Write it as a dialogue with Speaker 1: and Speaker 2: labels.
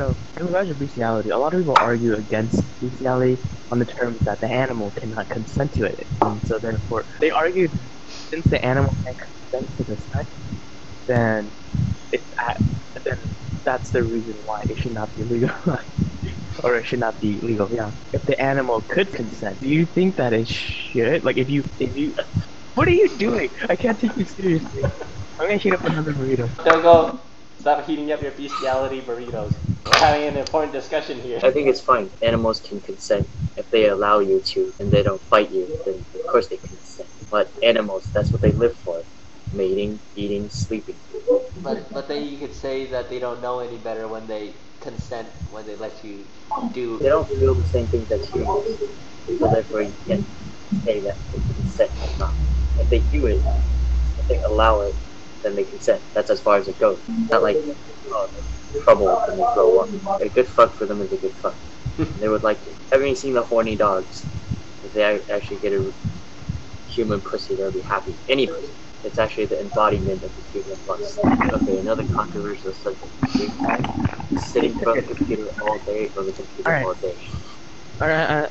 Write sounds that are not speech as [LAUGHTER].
Speaker 1: So, in regards to bestiality, a lot of people argue against bestiality on the terms that the animal cannot consent to it. And so, therefore, they argued since the animal can't consent to the sex, then it's at, then that's the reason why it should not be legal. [LAUGHS] or it should not be legal. Yeah. If the animal could consent, do you think that it should? Like, if you, if you, [LAUGHS] what are you doing? I can't take you seriously. I'm gonna heat up another burrito.
Speaker 2: Don't go. Stop heating up your bestiality burritos. We're having an important discussion here.
Speaker 3: I think it's fine. Animals can consent if they allow you to and they don't fight you. Then of course they consent. But animals, that's what they live for: mating, eating, sleeping.
Speaker 2: But but then you could say that they don't know any better when they consent when they let you do.
Speaker 3: They don't feel the same things that humans, so therefore you can't say that they consent or not. If they do it, if they allow it, then they consent. That's as far as it goes. Not like oh, trouble when they grow up. A good fuck for them is a good fuck. [LAUGHS] they would like it. Haven't you seen the horny dogs? If they actually get a human pussy, they'll be happy. Any pussy. It's actually the embodiment of the human lust. Okay, another controversial subject. Big time. Sitting in front of the computer all day or the computer
Speaker 1: Alright.
Speaker 3: all day.
Speaker 1: Alright, uh,